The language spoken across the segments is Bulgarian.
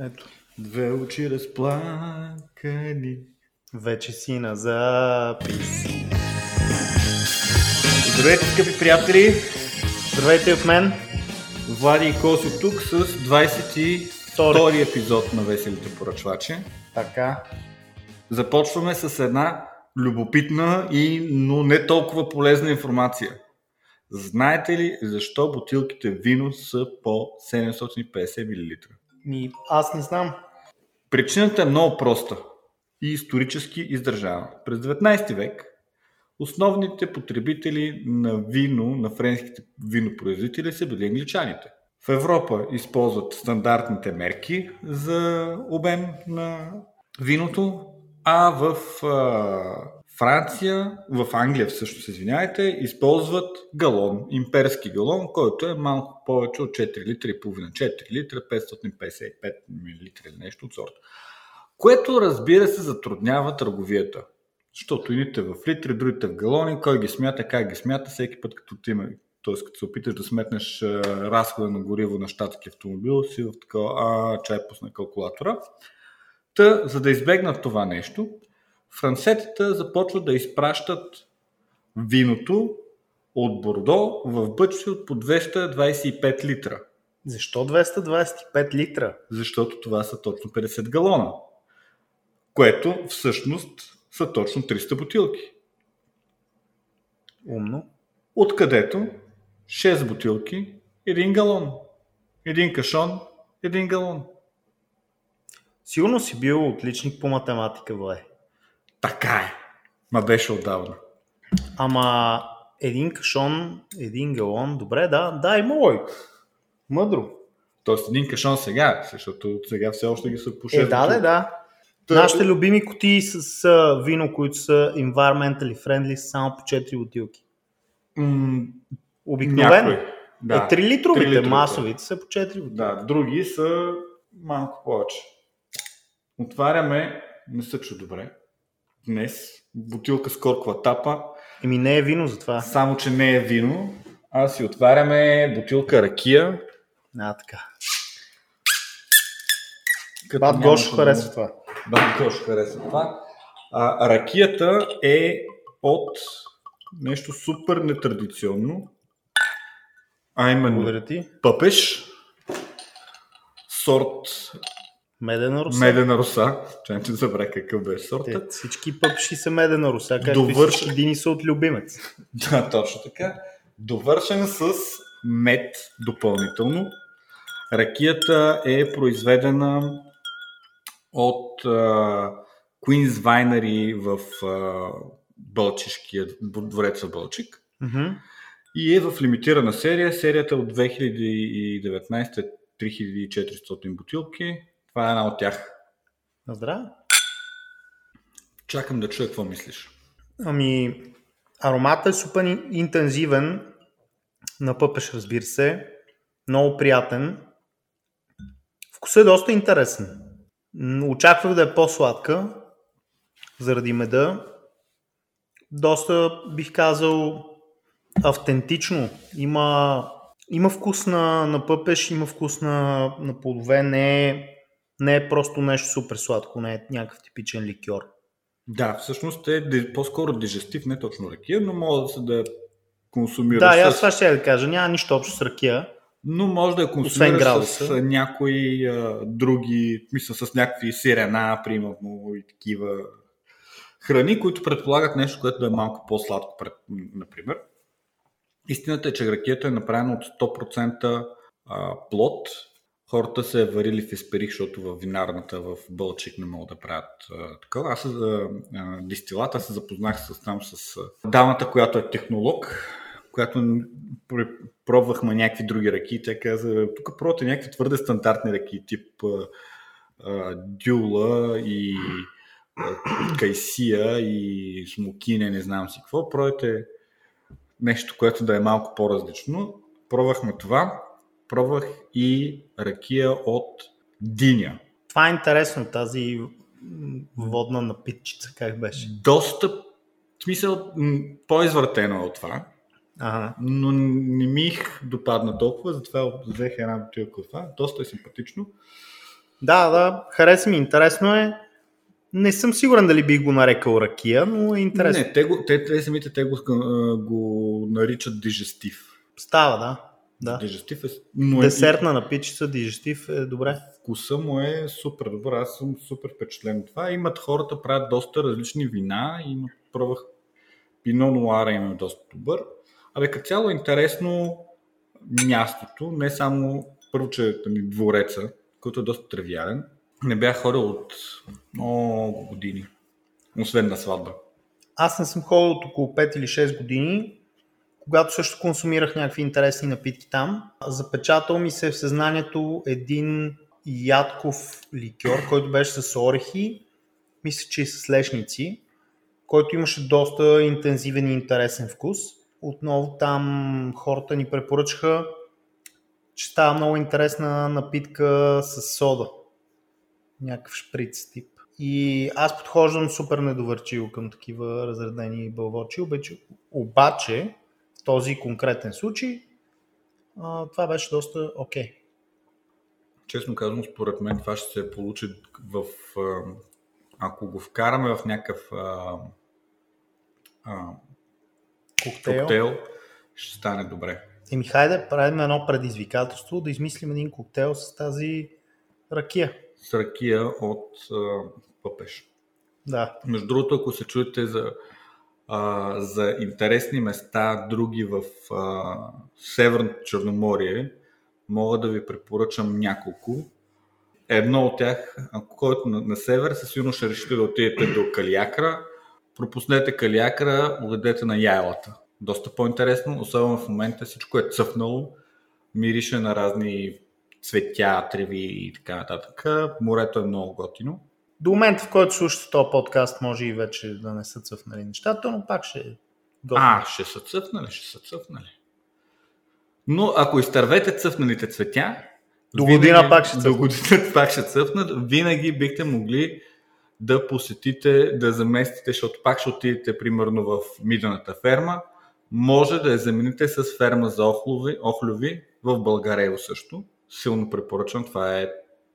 Ето. Две очи разплакани. Вече си на запис. Здравейте, скъпи приятели! Здравейте от мен. Влади и Косо тук с 22 епизод на Веселите поръчвачи. Така. Започваме с една любопитна и но не толкова полезна информация. Знаете ли защо бутилките вино са по 750 мл? Ми, аз не знам. Причината е много проста и исторически издържана. През 19 век основните потребители на вино, на френските винопроизводители са били англичаните. В Европа използват стандартните мерки за обем на виното, а в Франция, в Англия всъщност, извинявайте, използват галон, имперски галон, който е малко повече от 4 литра и половина. 4 литра, 555 мл или нещо от сорта. Което, разбира се, затруднява търговията. Защото едните в литри, другите в галони, кой ги смята, как ги смята, всеки път като ти т.е. като се опиташ да сметнеш разхода на гориво на щатски автомобил, си в такова, а, чай пусна калкулатора. Та, за да избегнат това нещо, францетите започват да изпращат виното от Бордо в бъчви от по 225 литра. Защо 225 литра? Защото това са точно 50 галона. Което всъщност са точно 300 бутилки. Умно. Откъдето 6 бутилки, 1 галон. Един кашон, един галон. Сигурно си бил отличник по математика, Влай. Така е. Ма беше отдавна. Ама един кашон, един галон, добре, да, да, има лойка. Мъдро. Тоест един кашон сега, защото сега все още ги са 6 Е, да, да, да. Та- Нашите любими кутии с а, вино, които са environmentally friendly, са само по 4 бутилки. М- Обикновено. някой. Да. Е, 3 литровите, 3 литровите. масовите са по 4 бутилки. Да, други са малко повече. Отваряме, не се чу добре, днес, бутилка с коркова тапа, Еми не е вино за това. само че не е вино, а си отваряме бутилка ракия. А, така. Като Бат да- харесва това. Бат Гошо харесва това. А, ракията е от нещо супер нетрадиционно, а именно Благодаря ти. пъпеш, сорт Медена руса. медена руса. Чай, че забравя какъв беше сорта. Те, всички пъпши са медена руса, както Довърш- всички дини са от любимец. Да, точно така. Довършен с мед допълнително. Ракията е произведена от Queen's Winery в uh, Бълчишкия дворец в Бълчик Мгм. и е в лимитирана серия. Серията е от 2019 е 3400 бутилки. Това е една от тях. На здраве. Чакам да чуя какво мислиш. Ами, ароматът е супер ин- интензивен, на пъпеш, разбира се. Много приятен. Вкусът е доста интересен. Очаквах да е по-сладка, заради меда. Доста, бих казал, автентично. Има, има вкус на, на пъпеш, има вкус на, на плодове. Не е, не е просто нещо супер сладко, не е някакъв типичен ликьор. Да, всъщност е по-скоро дижестив, не точно ракия, но може да се да я консумираш Да, с... аз това ще я да кажа. Няма нищо общо с ракия. Но може да я градуса. с някои а, други, мисля с някакви сирена, примерно и такива храни, които предполагат нещо, което да е малко по-сладко, пред, например. Истината е, че ракията е направена от 100% а, плод. Хората се варили в есперих, защото в винарната в Бълчик не могат да правят а, такова. Аз а, а, дистилата се запознах с, там с а, дамата, която е технолог, която пр- пробвахме някакви други ръки. Тя каза, тук пробвате някакви твърде стандартни ръки, тип а, а, дюла и а, кайсия и смокине, не знам си какво. Пробвайте нещо, което да е малко по-различно. Пробвахме това. Пробвах и ракия от диня. Това е интересно, тази водна напитчица, как беше. Доста, в смисъл, м, по-извратено е от това. Ага. но не ми их допадна толкова, затова взех една бутилка от това. Доста е симпатично. Да, да, хареса ми, интересно е. Не съм сигурен дали бих го нарекал ракия, но е интересно. Не, те, го, те, те самите те го, го наричат дижестив. Става, да. Да. Дижестив е... Но е- Десертна напичица, дижестив е добре. вкуса му е супер добър. Аз съм супер впечатлен от това. Имат хората, правят доста различни вина. Имат, пробвах Пино Нуара им е доста добър. Абе, като цяло е интересно мястото, не само първо, че е нали, двореца, който е доста тривиален. Не бях ходил от много години, освен на сватба. Аз не съм ходил от около 5 или 6 години, когато също консумирах някакви интересни напитки там. Запечатал ми се в съзнанието един ядков ликьор, който беше с орехи, мисля, че и с лешници, който имаше доста интензивен и интересен вкус. Отново там хората ни препоръчаха, че става много интересна напитка с сода. Някакъв шприц тип. И аз подхождам супер недоверчиво към такива разредени бълвочи, обаче, обаче този конкретен случай а, това беше доста окей. Okay. Честно казвам, според мен това ще се получи в... Ако го вкараме в някакъв а, а, Коктейл. коктейл, ще стане добре. Еми хайде, правим едно предизвикателство да измислим един коктейл с тази ракия. С ракия от а, пъпеш. Да. Между другото, ако се чуете за, за интересни места, други в а, Северното Черноморие, мога да ви препоръчам няколко. Едно от тях, ако ходите на, на север, със сигурност ще решите да отидете до Калиакра. Пропуснете Калиакра, отидете на Яйлата. Доста по-интересно, особено в момента всичко е цъфнало, мирише на разни цветя, треви и така нататък. Морето е много готино. До момента, в който слушате този подкаст, може и вече да не са цъфнали нещата, но пак ще е готино. А, ще са цъфнали, ще са цъфнали. Но ако изтървете цъфналите цветя, До година пак ще До цъфнат. година пак ще цъфнат. Винаги бихте могли да посетите, да заместите, защото пак ще отидете примерно в мидената ферма. Може да я замените с ферма за охлови, охлюви в Българево също. Силно препоръчвам, това е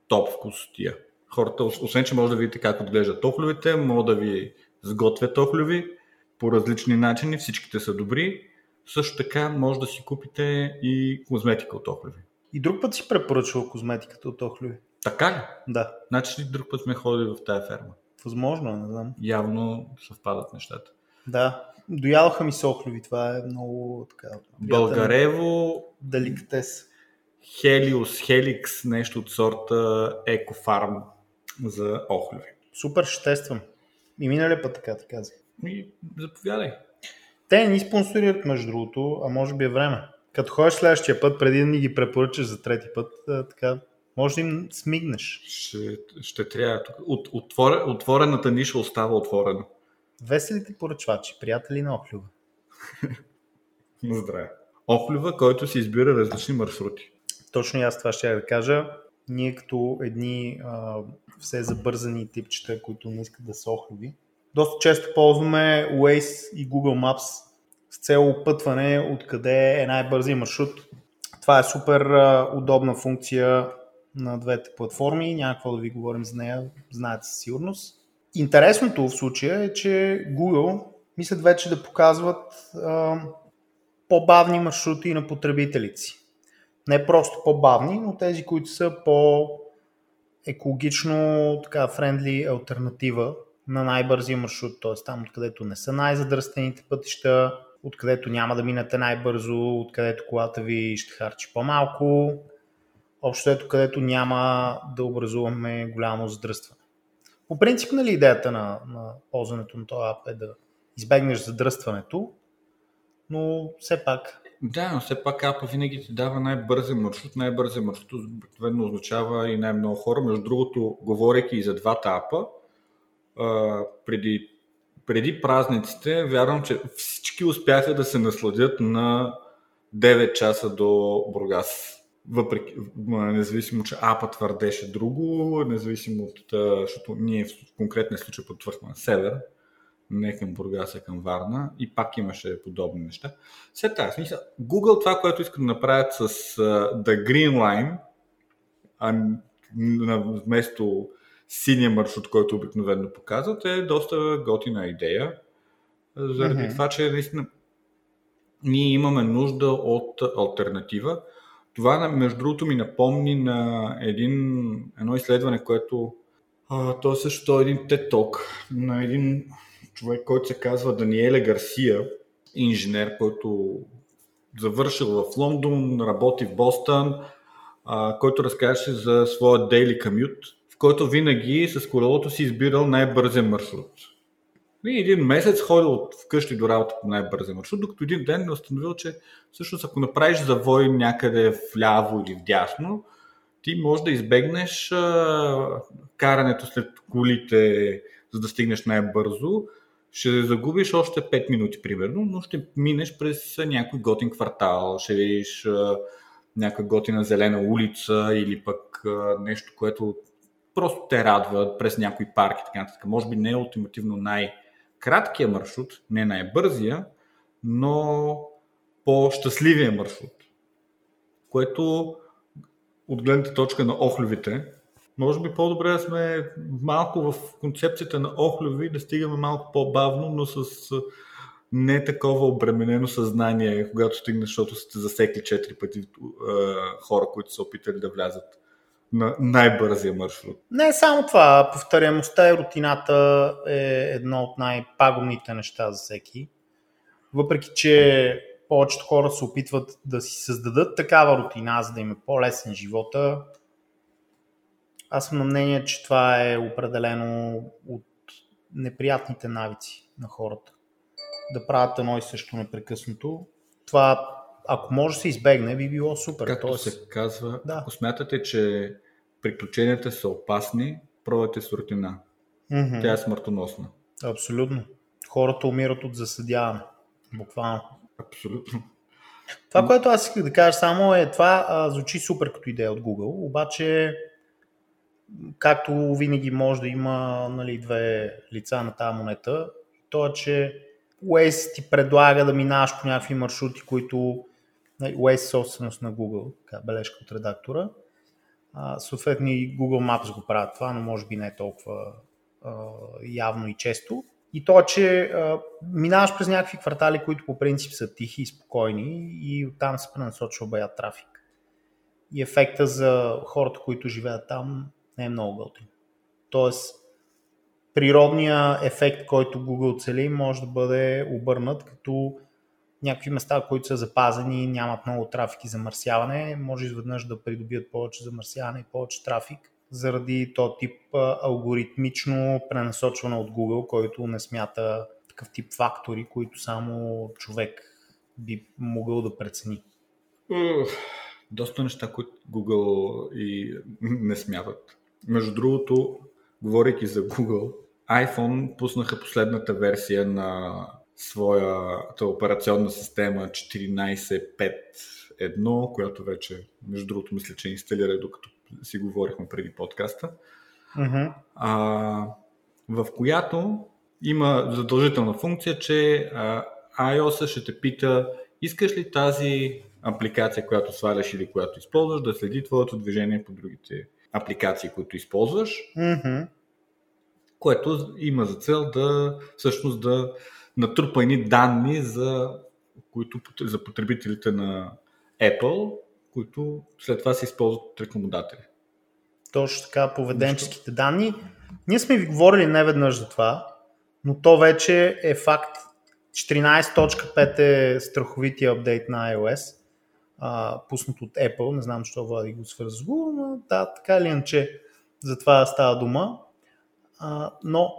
топ вкусотия. Хората, ос- освен че може да видите как отглеждат охлювите, могат да ви сготвят охлюви по различни начини, всичките са добри. Също така може да си купите и козметика от охлюви. И друг път си препоръчвал козметиката от Охлюви. Така ли? Да, Значи друг път сме ходили в тая ферма. възможно, е, не знам. Явно съвпадат нещата. Да, доядоха ми се Охлюви, това е много така. приятен Българево, Деликатес. Хелиус, Хеликс, нещо от сорта Екофарм за охлюви. Супер, ще тествам. И миналия път така те казах. И заповядай. Те ни спонсорират, между другото, а може би е време. Като ходиш следващия път, преди да ни ги препоръчаш за трети път, така, може да им смигнеш. Ще, ще трябва. От, отворе, отворената ниша остава отворена. Веселите поръчвачи, приятели на Охлюва. На здраве. Охлюва, който си избира различни маршрути. Точно и аз това ще да кажа. Ние като едни а, все забързани типчета, които не искат да са охлюви, доста често ползваме Waze и Google Maps с цел опътване откъде е най-бързия маршрут. Това е супер а, удобна функция на двете платформи. Няма какво да ви говорим за нея, знаете със сигурност. Интересното в случая е, че Google мислят вече да показват а, по-бавни маршрути на потребителите си не просто по-бавни, но тези, които са по-екологично така френдли альтернатива на най-бързия маршрут, т.е. там, откъдето не са най-задръстените пътища, откъдето няма да минете най-бързо, откъдето колата ви ще харчи по-малко, общо ето където няма да образуваме голямо задръстване. По принцип, нали, идеята на, на ползването на този ап е да избегнеш задръстването, но все пак Да, но все пак апа винаги ти дава най-бързия маршрут. Най-бързия маршрут обикновено означава и най-много хора. Между другото, говорейки и за двата апа, преди, преди празниците, вярвам, че всички успяха да се насладят на 9 часа до Бургас. Въпреки, независимо, че апа твърдеше друго, независимо от, защото ние в конкретния случай на север, не към Бургас, а към Варна и пак имаше подобни неща. След тази смисъл, Google това, което искат да направят с uh, The Green Line, а вместо синия маршрут, който обикновено показват, е доста готина идея. Заради mm-hmm. това, че наистина ние имаме нужда от альтернатива. Това, между другото, ми напомни на един, едно изследване, което а, то е също един TED Talk на един човек, който се казва Даниеле Гарсия, инженер, който завършил в Лондон, работи в Бостън, а, който разказваше за своя daily commute, в който винаги с колелото си избирал най-бързия маршрут. И един месец ходил от вкъщи до работа по най-бързия маршрут, докато един ден е установил, че всъщност ако направиш завой някъде вляво или вдясно, ти можеш да избегнеш а, карането след колите, за да стигнеш най-бързо. Ще загубиш още 5 минути, примерно, но ще минеш през някой готин квартал, ще видиш някаква готина зелена улица или пък нещо, което просто те радва през някой парк и така нататък. Може би не е ултимативно най-краткия маршрут, не най-бързия, но по-щастливия маршрут, което от гледната точка на охлювите, може би по-добре да сме малко в концепцията на охлюви, да стигаме малко по-бавно, но с не такова обременено съзнание, когато стигнеш, защото сте засекли четири пъти е, хора, които са опитали да влязат на най-бързия маршрут. Не само това. Повторяемостта и рутината е едно от най-пагубните неща за всеки. Въпреки, че повечето хора се опитват да си създадат такава рутина, за да им е по-лесен живота. Аз съм на мнение, че това е определено от неприятните навици на хората. Да правят едно и също непрекъснато. Това, ако може да се избегне, би било супер. Както Тоест... се казва, да. ако смятате, че приключенията са опасни, пробвайте с рутина. Mm-hmm. Тя е смъртоносна. Абсолютно. Хората умират от засъдяване. Буквално. Абсолютно. Това, което аз исках да кажа само е, това а, звучи супер като идея от Google, обаче както винаги може да има нали, две лица на тази монета, то е, че Waze ти предлага да минаваш по някакви маршрути, които нали, е собственост на Google, така, бележка от редактора. А, съответно и Google Maps го правят това, но може би не е толкова а, явно и често. И то, че а, минаваш през някакви квартали, които по принцип са тихи и спокойни и оттам се пренасочва бая трафик. И ефекта за хората, които живеят там, не е много готин. Тоест, природният ефект, който Google цели, може да бъде обърнат като някакви места, които са запазени, нямат много трафик и замърсяване, може изведнъж да придобият повече замърсяване и повече трафик заради този тип алгоритмично пренасочване от Google, който не смята такъв тип фактори, които само човек би могъл да прецени. Доста неща, които Google и не смятат. Между другото, говорейки за Google, iPhone пуснаха последната версия на своята операционна система 14.5.1, която вече, между другото, мисля, че инсталира докато си говорихме преди подкаста, uh-huh. а, в която има задължителна функция, че а, iOS ще те пита искаш ли тази апликация, която сваляш или която използваш, да следи твоето движение по другите апликации, които използваш, uh-huh. което има за цел да всъщност да натрупа едни данни за, които, за потребителите на Apple, които след това се използват от рекламодатели. Точно така, поведенческите данни. Ние сме ви говорили не веднъж за това, но то вече е факт. 14.5 е страховития апдейт на iOS, а, пуснат от Apple. Не знам, защо Влади го свърза с Google, но да, така или иначе за това става дума. А, но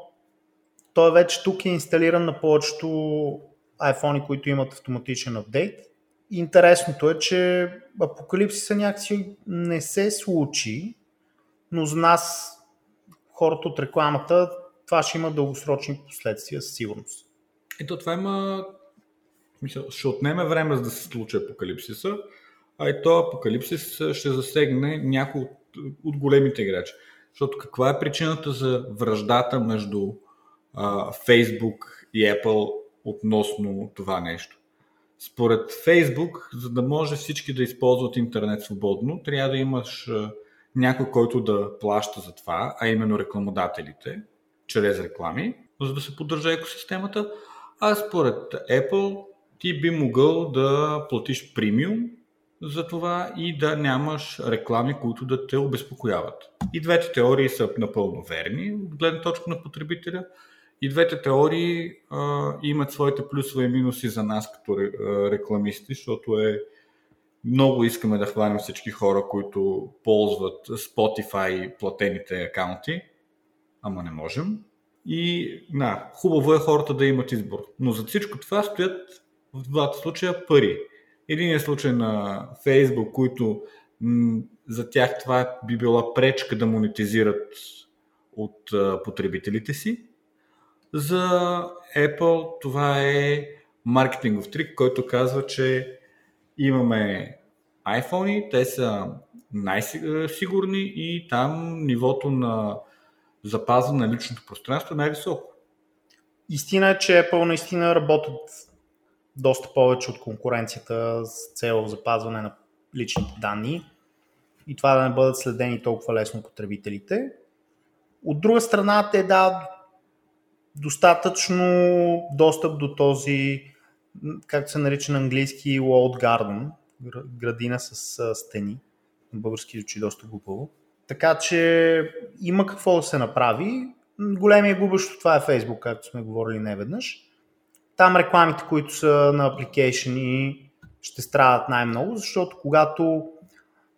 той вече тук е инсталиран на повечето iPhone, които имат автоматичен апдейт. Интересното е, че апокалипсиса някакси не се случи, но за нас, хората от рекламата, това ще има дългосрочни последствия със сигурност. Ето това има... Мисля, ще отнеме време за да се случи апокалипсиса, а и то апокалипсис ще засегне някои от, от големите играчи. Защото каква е причината за връждата между а, Facebook и Apple относно това нещо? Според Facebook, за да може всички да използват интернет свободно, трябва да имаш някой, който да плаща за това, а именно рекламодателите, чрез реклами, за да се поддържа екосистемата, а според Apple ти би могъл да платиш премиум за това и да нямаш реклами, които да те обезпокояват. И двете теории са напълно верни от гледна точка на потребителя. И двете теории а, имат своите плюсове и минуси за нас като рекламисти, защото е много искаме да хванем всички хора, които ползват Spotify платените акаунти, ама не можем. И да, хубаво е хората да имат избор. Но за всичко това стоят в двата случая пари. Един е случай на Facebook, които м- за тях това би била пречка да монетизират от а, потребителите си. За Apple това е маркетингов трик, който казва, че имаме iPhone, те са най-сигурни и там нивото на запазване на личното пространство е най-високо. Истина е, че Apple наистина работят доста повече от конкуренцията с цел запазване на личните данни и това да не бъдат следени толкова лесно потребителите. От друга страна, те да достатъчно достъп до този, както се нарича на английски, walled garden, градина с стени. На български звучи доста глупаво. Така че има какво да се направи. Големия губещо това е Facebook, както сме говорили неведнъж. Там рекламите, които са на апликейшени, ще страдат най-много, защото когато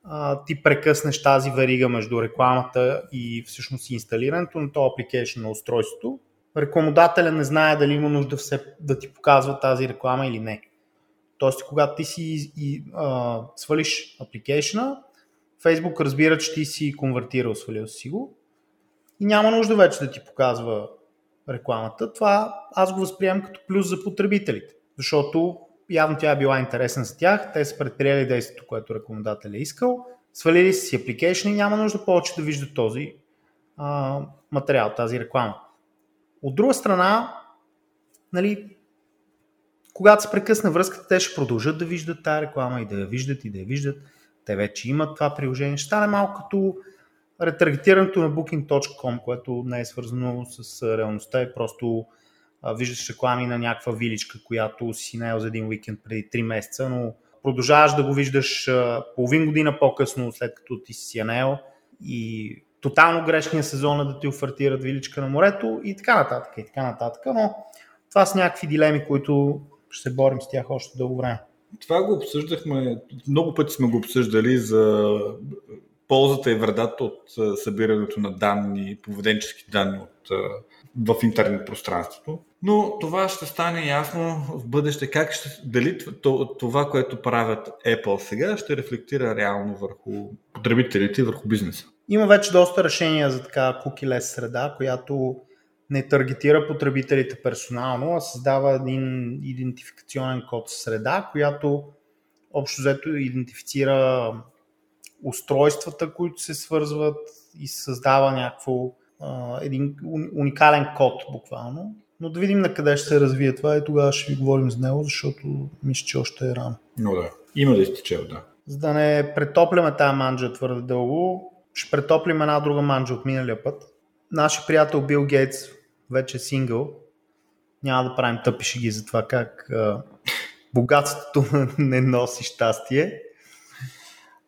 а, ти прекъснеш тази верига между рекламата и всъщност инсталирането на този апликейшн на устройството, рекламодателя не знае дали има нужда все, да ти показва тази реклама или не. Тоест, когато ти си и, а, свалиш апликейшна, Facebook разбира, че ти си конвертирал, свалил си го и няма нужда вече да ти показва рекламата. Това аз го възприемам като плюс за потребителите, защото явно тя е била интересна за тях, те са предприели действието, което рекламодател е искал, свалили си апликейшн и няма нужда повече да виждат този а, материал, тази реклама. От друга страна, нали, когато се прекъсне връзката, те ще продължат да виждат тази реклама и да я виждат и да я виждат. Те вече имат това приложение. Ще стане малко като ретаргетирането на Booking.com, което не е свързано с реалността и просто а, виждаш реклами на някаква виличка, която си наел за един уикенд преди 3 месеца, но продължаваш да го виждаш а, половин година по-късно, след като ти си я наел и тотално грешния сезон е да ти офертират виличка на морето и така нататък и така нататък, но това са някакви дилеми, които ще се борим с тях още дълго време. Това го обсъждахме, много пъти сме го обсъждали за ползата и вредата от събирането на данни, поведенчески данни от, в интернет пространството. Но това ще стане ясно в бъдеще как ще, дали това, което правят Apple сега, ще рефлектира реално върху потребителите и върху бизнеса. Има вече доста решения за така cookie среда, която не таргетира потребителите персонално, а създава един идентификационен код среда, която общо взето идентифицира устройствата, които се свързват и създава някакво един уникален код буквално. Но да видим на къде ще се развие това и тогава ще ви говорим за него, защото мисля, че още е рано. Но да, има да изтече, да. За да не претопляме тази манджа твърде дълго, ще претоплим една друга манджа от миналия път. Нашия приятел Бил Гейтс вече е сингъл. Няма да правим тъпи шеги за това как а, богатството не носи щастие.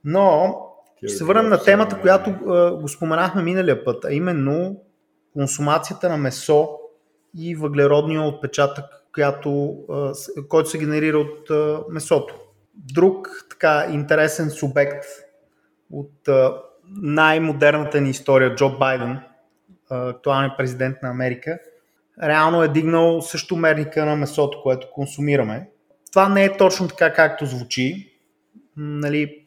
Но ще се върнем на темата, която а, го споменахме миналия път, а именно консумацията на месо и въглеродния отпечатък, която, а, който се генерира от а, месото. Друг така интересен субект от а, най-модерната ни история, Джо Байден, актуален президент на Америка, реално е дигнал също мерника на месото, което консумираме. Това не е точно така, както звучи. Нали,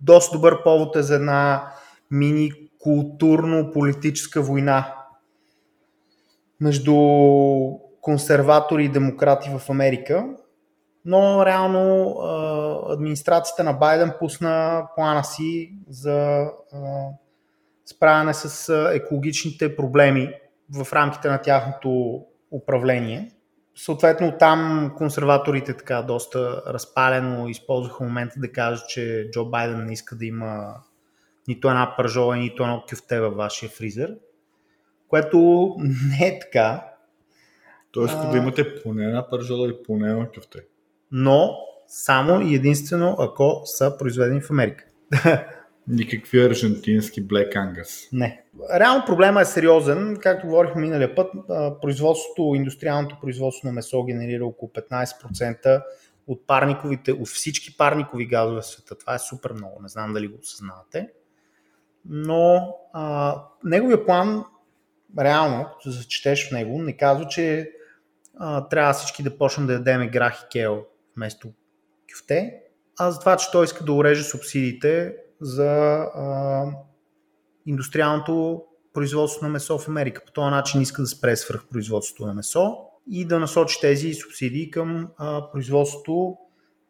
доста добър повод е за една мини културно-политическа война между консерватори и демократи в Америка. Но реално администрацията на Байден пусна плана си за справяне с екологичните проблеми в рамките на тяхното управление. Съответно, там консерваторите така доста разпалено използваха момента да кажат, че Джо Байден не иска да има нито една пържола, нито едно кюфте във вашия фризер, което не е така. Тоест а... да имате поне една пържола и поне едно кюфте. Но само и единствено ако са произведени в Америка. Никакви аржентински Black Angus. Не. Реално проблема е сериозен. Както говорихме миналия път, производството, индустриалното производство на месо генерира около 15% от парниковите, от всички парникови газове в света. Това е супер много. Не знам дали го осъзнавате. Но а, неговия план, реално, като зачетеш в него, не казва, че а, трябва всички да почнем да ядеме грах и кел вместо кюфте, а за това, че той иска да уреже субсидиите за а, индустриалното производство на месо в Америка. По този начин иска да спре свръх производството на месо и да насочи тези субсидии към а, производството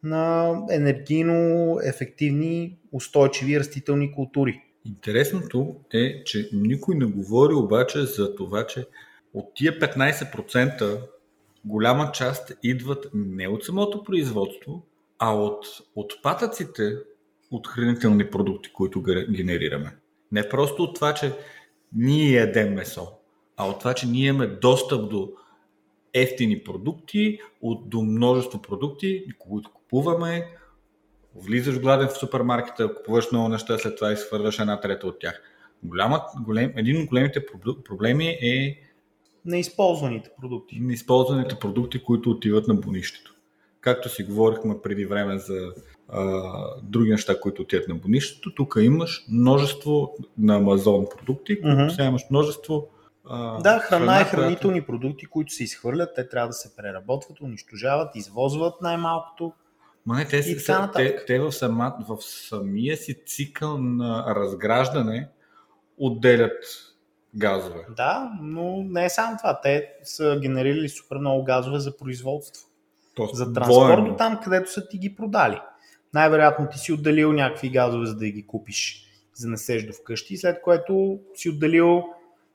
на енергийно ефективни, устойчиви растителни култури. Интересното е, че никой не говори обаче за това, че от тия 15% голяма част идват не от самото производство, а от отпадъците от хранителни продукти, които генерираме. Не просто от това, че ние ядем месо, а от това, че ние имаме достъп до ефтини продукти, от, до множество продукти, които купуваме, влизаш гладен в супермаркета, купуваш много неща, след това изхвърляш една трета от тях. Голяма, голем, един от големите проблеми е неизползваните продукти. Неизползваните продукти, които отиват на бонището. Както си говорихме преди време за а, други неща, които отиват на бонището, тук имаш множество на Амазон продукти, които сега имаш множество а, да, храна, храна и хранителни която... продукти, които се изхвърлят, те трябва да се преработват, унищожават, извозват най-малкото. Ма не, те, са, те, те в, сама, в самия си цикъл на разграждане отделят газове. Да, но не е само това. Те са генерирали супер много газове за производство. Тоест, за транспорт до там, където са ти ги продали. Най-вероятно ти си отделил някакви газове, за да ги купиш, за да несеш до вкъщи, след което си отделил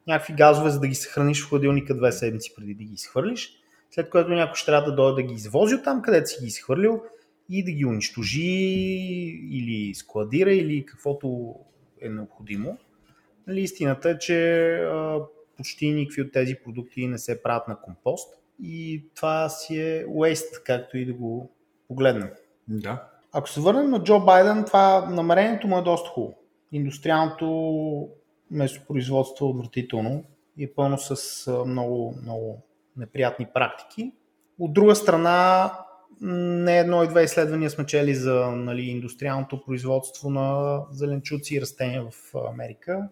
някакви газове, за да ги съхраниш в хладилника две седмици преди да ги изхвърлиш, след което някой ще трябва да дойде да ги извози от там, където си ги изхвърлил и да ги унищожи или складира или каквото е необходимо. Нали, истината е, че почти никакви от тези продукти не се правят на компост и това си е waste, както и да го погледнем. Да. Ако се върнем на Джо Байден, това намерението му е доста хубаво. Индустриалното месопроизводство е отвратително и е пълно с много, много неприятни практики. От друга страна, не едно и две изследвания сме чели за нали, индустриалното производство на зеленчуци и растения в Америка.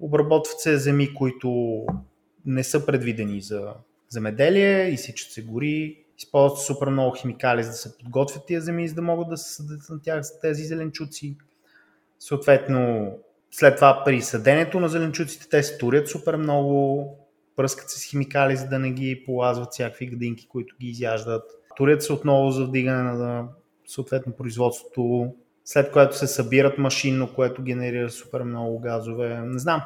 Обработват се земи, които не са предвидени за земеделие, изсичат се гори, използват супер много химикали, за да се подготвят тия земи, за да могат да се съдят на тях тези зеленчуци. Съответно, след това при съденето на зеленчуците те се турят супер много, пръскат се с химикали, за да не ги полазват всякакви градинки, които ги изяждат. Турят се отново за вдигане на съответно производството, след което се събират машинно, което генерира супер много газове. Не знам.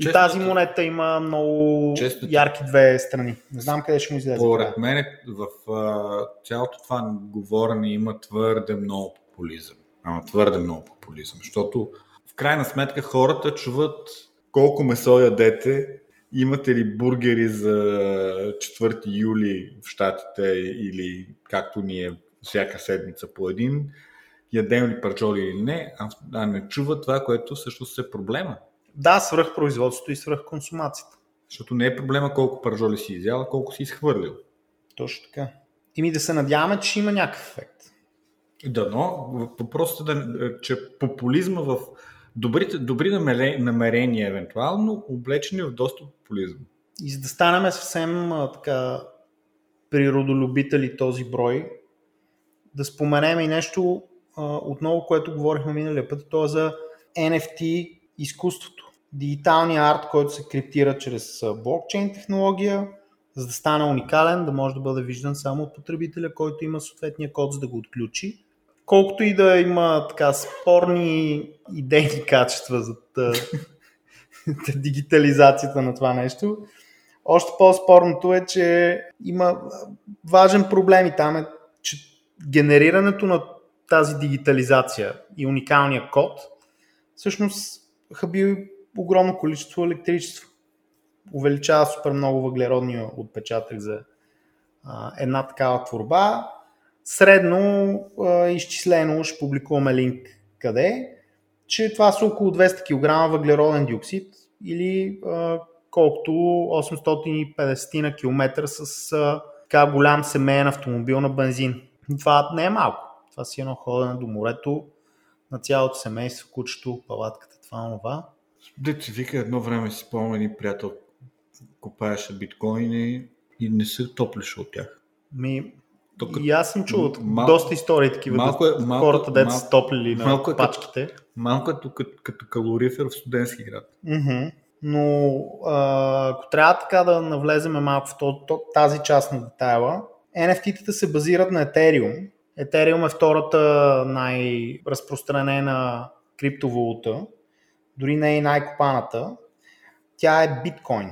И Често, тази монета има много често, ярки две страни. Не знам къде ще му излезе. Според мен в а, цялото това говорене има твърде много популизъм. Ама твърде много популизъм, защото в крайна сметка хората чуват колко месо ядете, имате ли бургери за 4 юли в Штатите или както ние всяка седмица по един, ядем ли парчоли или не, а не чува това, което всъщност е проблема. Да, свръхпроизводството и свръхконсумацията. Защото не е проблема колко пържоли си изял, а колко си изхвърлил. Точно така. И ми да се надяваме, че има някакъв ефект. Да, но въпросът е, да, че популизма в добрите, добри намерения, евентуално, облечени в доста популизъм. И за да станем съвсем така природолюбители този брой, да споменем и нещо отново, което говорихме миналия път, то е за NFT изкуството. Дигиталният арт, който се криптира чрез блокчейн технология, за да стане уникален, да може да бъде виждан само от потребителя, който има съответния код, за да го отключи. Колкото и да има така спорни идейни качества за дигитализацията на това нещо, още по-спорното е, че има важен проблем и там е, че генерирането на тази дигитализация и уникалния код всъщност хаби огромно количество електричество. Увеличава супер много въглеродния отпечатък за а, една такава творба. Средно а, изчислено, ще публикуваме линк къде, че това са около 200 кг въглероден диоксид или а, колкото 850 км с а, така голям семейен автомобил на бензин. Това не е малко. Това си едно ходене до морето на цялото семейство, кучето, палатката, това, това. Дете вика, едно време си спомням един приятел, купаеше биткоини и не се топлише от тях. Ми, Тук, и аз съм чувал мал... доста истории такива. Малко е, малко, хората, деца са топлили на малко е, пачките. Малко е като, като калорифер в студентски град. Mm-hmm. Но а, ако трябва така да навлеземе малко в тази част на детайла, NFT-тата се базират на Ethereum. Ethereum е втората най-разпространена криптовалута, дори не и най-копаната. Тя е биткоин.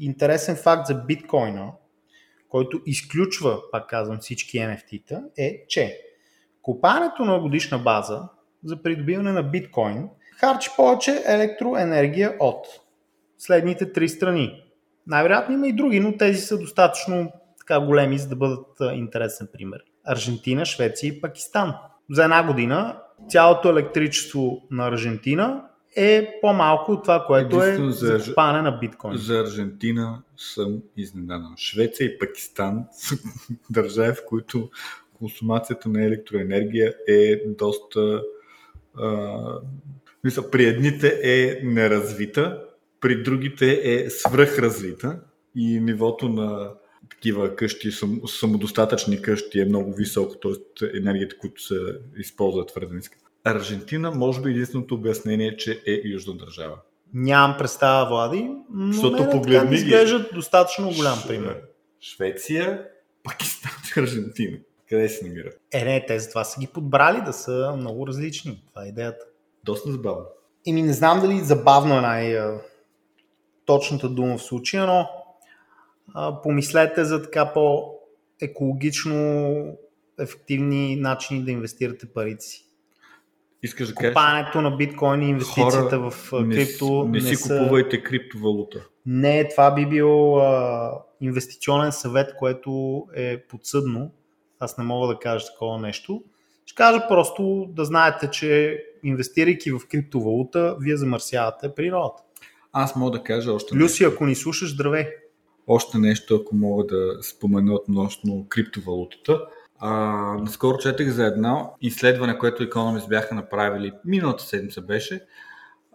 Интересен факт за биткоина, който изключва, пак казвам, всички NFT-та, е, че копането на годишна база за придобиване на биткоин харчи повече електроенергия от следните три страни. Най-вероятно има и други, но тези са достатъчно така големи, за да бъдат интересен пример. Аржентина, Швеция и Пакистан. За една година цялото електричество на Аржентина е по-малко от това, което е за, за пане на биткоин. За Аржентина съм изненадан. Швеция и Пакистан са държави, в които консумацията на електроенергия е доста. А, мисля, при едните е неразвита, при другите е свръхразвита и нивото на такива къщи, самодостатъчни къщи е много високо, т.е. енергията, които се използват твърде ниска. Аржентина, може би единственото обяснение, че е южна държава. Нямам представа, Влади, но Защото не, погледни изглеждат достатъчно голям пример. Швеция, Пакистан и Аржентина. Къде се намират? Е, не, те за това са ги подбрали да са много различни. Това е идеята. Доста забавно. Еми, не знам дали забавно е най- точната дума в случая, но помислете за така по-екологично ефективни начини да инвестирате парите си. Искаш да кажеш? Купането на биткоин и инвестицията Хора, в крипто. Не, не, не си са... купувайте криптовалута. Не, това би бил а, инвестиционен съвет, което е подсъдно. Аз не мога да кажа такова нещо. Ще кажа просто да знаете, че инвестирайки в криптовалута, вие замърсявате природата. Аз мога да кажа още Люси, ако ни слушаш, здравей! Още нещо, ако мога да спомена относно криптовалутата. А, наскоро четах за едно изследване, което Economist бяха направили, миналата седмица беше,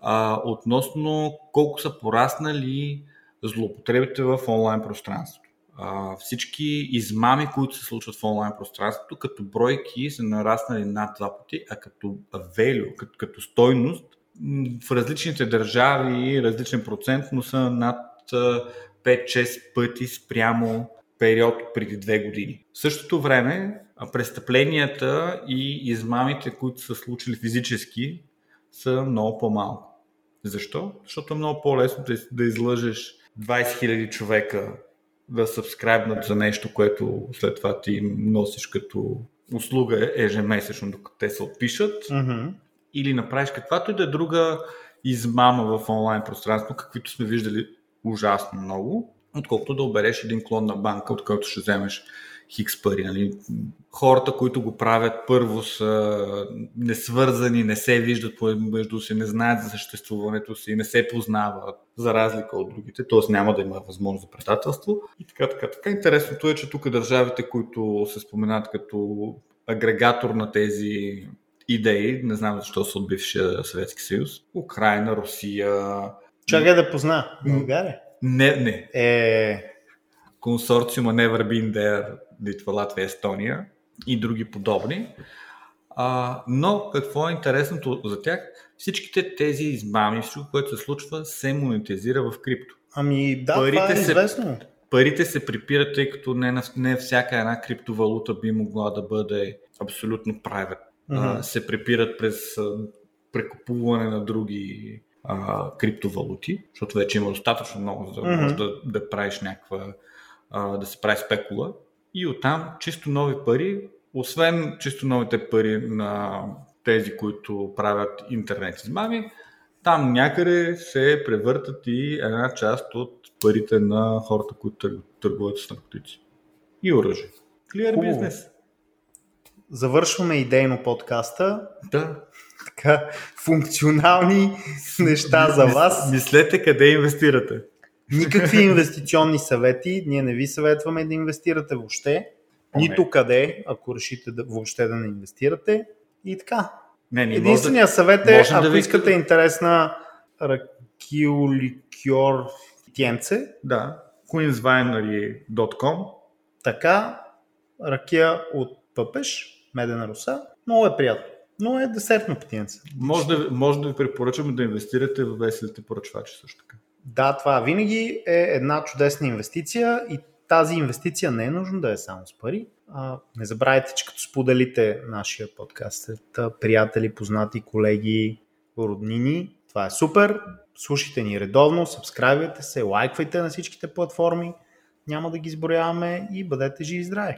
а, относно колко са пораснали злоупотребите в онлайн пространството. А, всички измами, които се случват в онлайн пространството, като бройки са нараснали над два пъти, а като value, като, като стойност, в различните държави различен процент, но са над 5-6 пъти спрямо период преди две години. В същото време престъпленията и измамите, които са случили физически, са много по-малко. Защо? Защото е много по-лесно да, да излъжеш 20 000 човека да сабскрайбнат за нещо, което след това ти носиш като услуга ежемесечно, докато те се отпишат, mm-hmm. или направиш каквато и да е друга измама в онлайн пространство, каквито сме виждали ужасно много, отколкото да обереш един клон на банка, от който ще вземеш хикс пари. Нали? Хората, които го правят, първо са несвързани, не се виждат между си, не знаят за съществуването си, не се познават, за разлика от другите, т.е. няма да има възможност за предателство. И така, така, така. Интересното е, че тук държавите, които се споменат като агрегатор на тези идеи, не знам защо са от бившия Съветски съюз, Украина, Русия, Чакай да позна. България? Не, не. Е... Консорциума Never Been There, Литва, Латвия, Естония и други подобни. А, но какво е интересното за тях? Всичките тези измами, всичко, което се случва, се монетизира в крипто. Ами да, парите това е известно. Се, парите се припират, тъй като не, не всяка една криптовалута би могла да бъде абсолютно private. Mm-hmm. А, се припират през прекупуване на други а, криптовалути, защото вече има достатъчно много, за да mm-hmm. можеш да, да правиш някаква, а, да се прави спекула. И оттам чисто нови пари, освен чисто новите пари на тези, които правят интернет измами, там някъде се превъртат и една част от парите на хората, които търгуват с наркотици и оръжие. Клиер бизнес. Завършваме идейно подкаста. Да. Така, функционални неща за вас. Мислете къде инвестирате. Никакви инвестиционни съвети. Ние не ви съветваме да инвестирате въобще. Нито къде, ако решите да, въобще да не инвестирате. И така. Не, не, Единственият да, съвет е, ако да ви... искате интересна ракиоликьор тенце. Да, queenswinery.com Така, ракия от пъпеш, медена руса. Много е приятно. Но е десертно питиенце. Може да, може да ви препоръчаме да инвестирате в веселите поръчвачи също така. Да, това винаги е една чудесна инвестиция и тази инвестиция не е нужно да е само с пари. А, не забравяйте, че като споделите нашия подкаст приятели, познати, колеги, роднини, това е супер. Слушайте ни редовно, сабскрайбвайте се, лайквайте на всичките платформи. Няма да ги изброяваме и бъдете живи и здрави.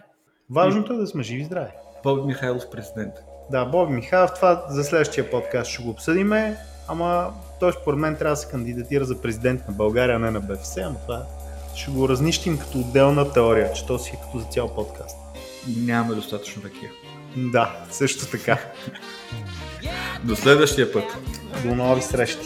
Важното е да сме живи и здрави. Боби Михайлов президент. Да, Боби Михайлов, това за следващия подкаст ще го обсъдиме, ама той според мен трябва да се кандидатира за президент на България, а не на БФС, ама това ще го разнищим като отделна теория, че то си е като за цял подкаст. Нямаме достатъчно такива. Да, също така. До следващия път. До нови срещи.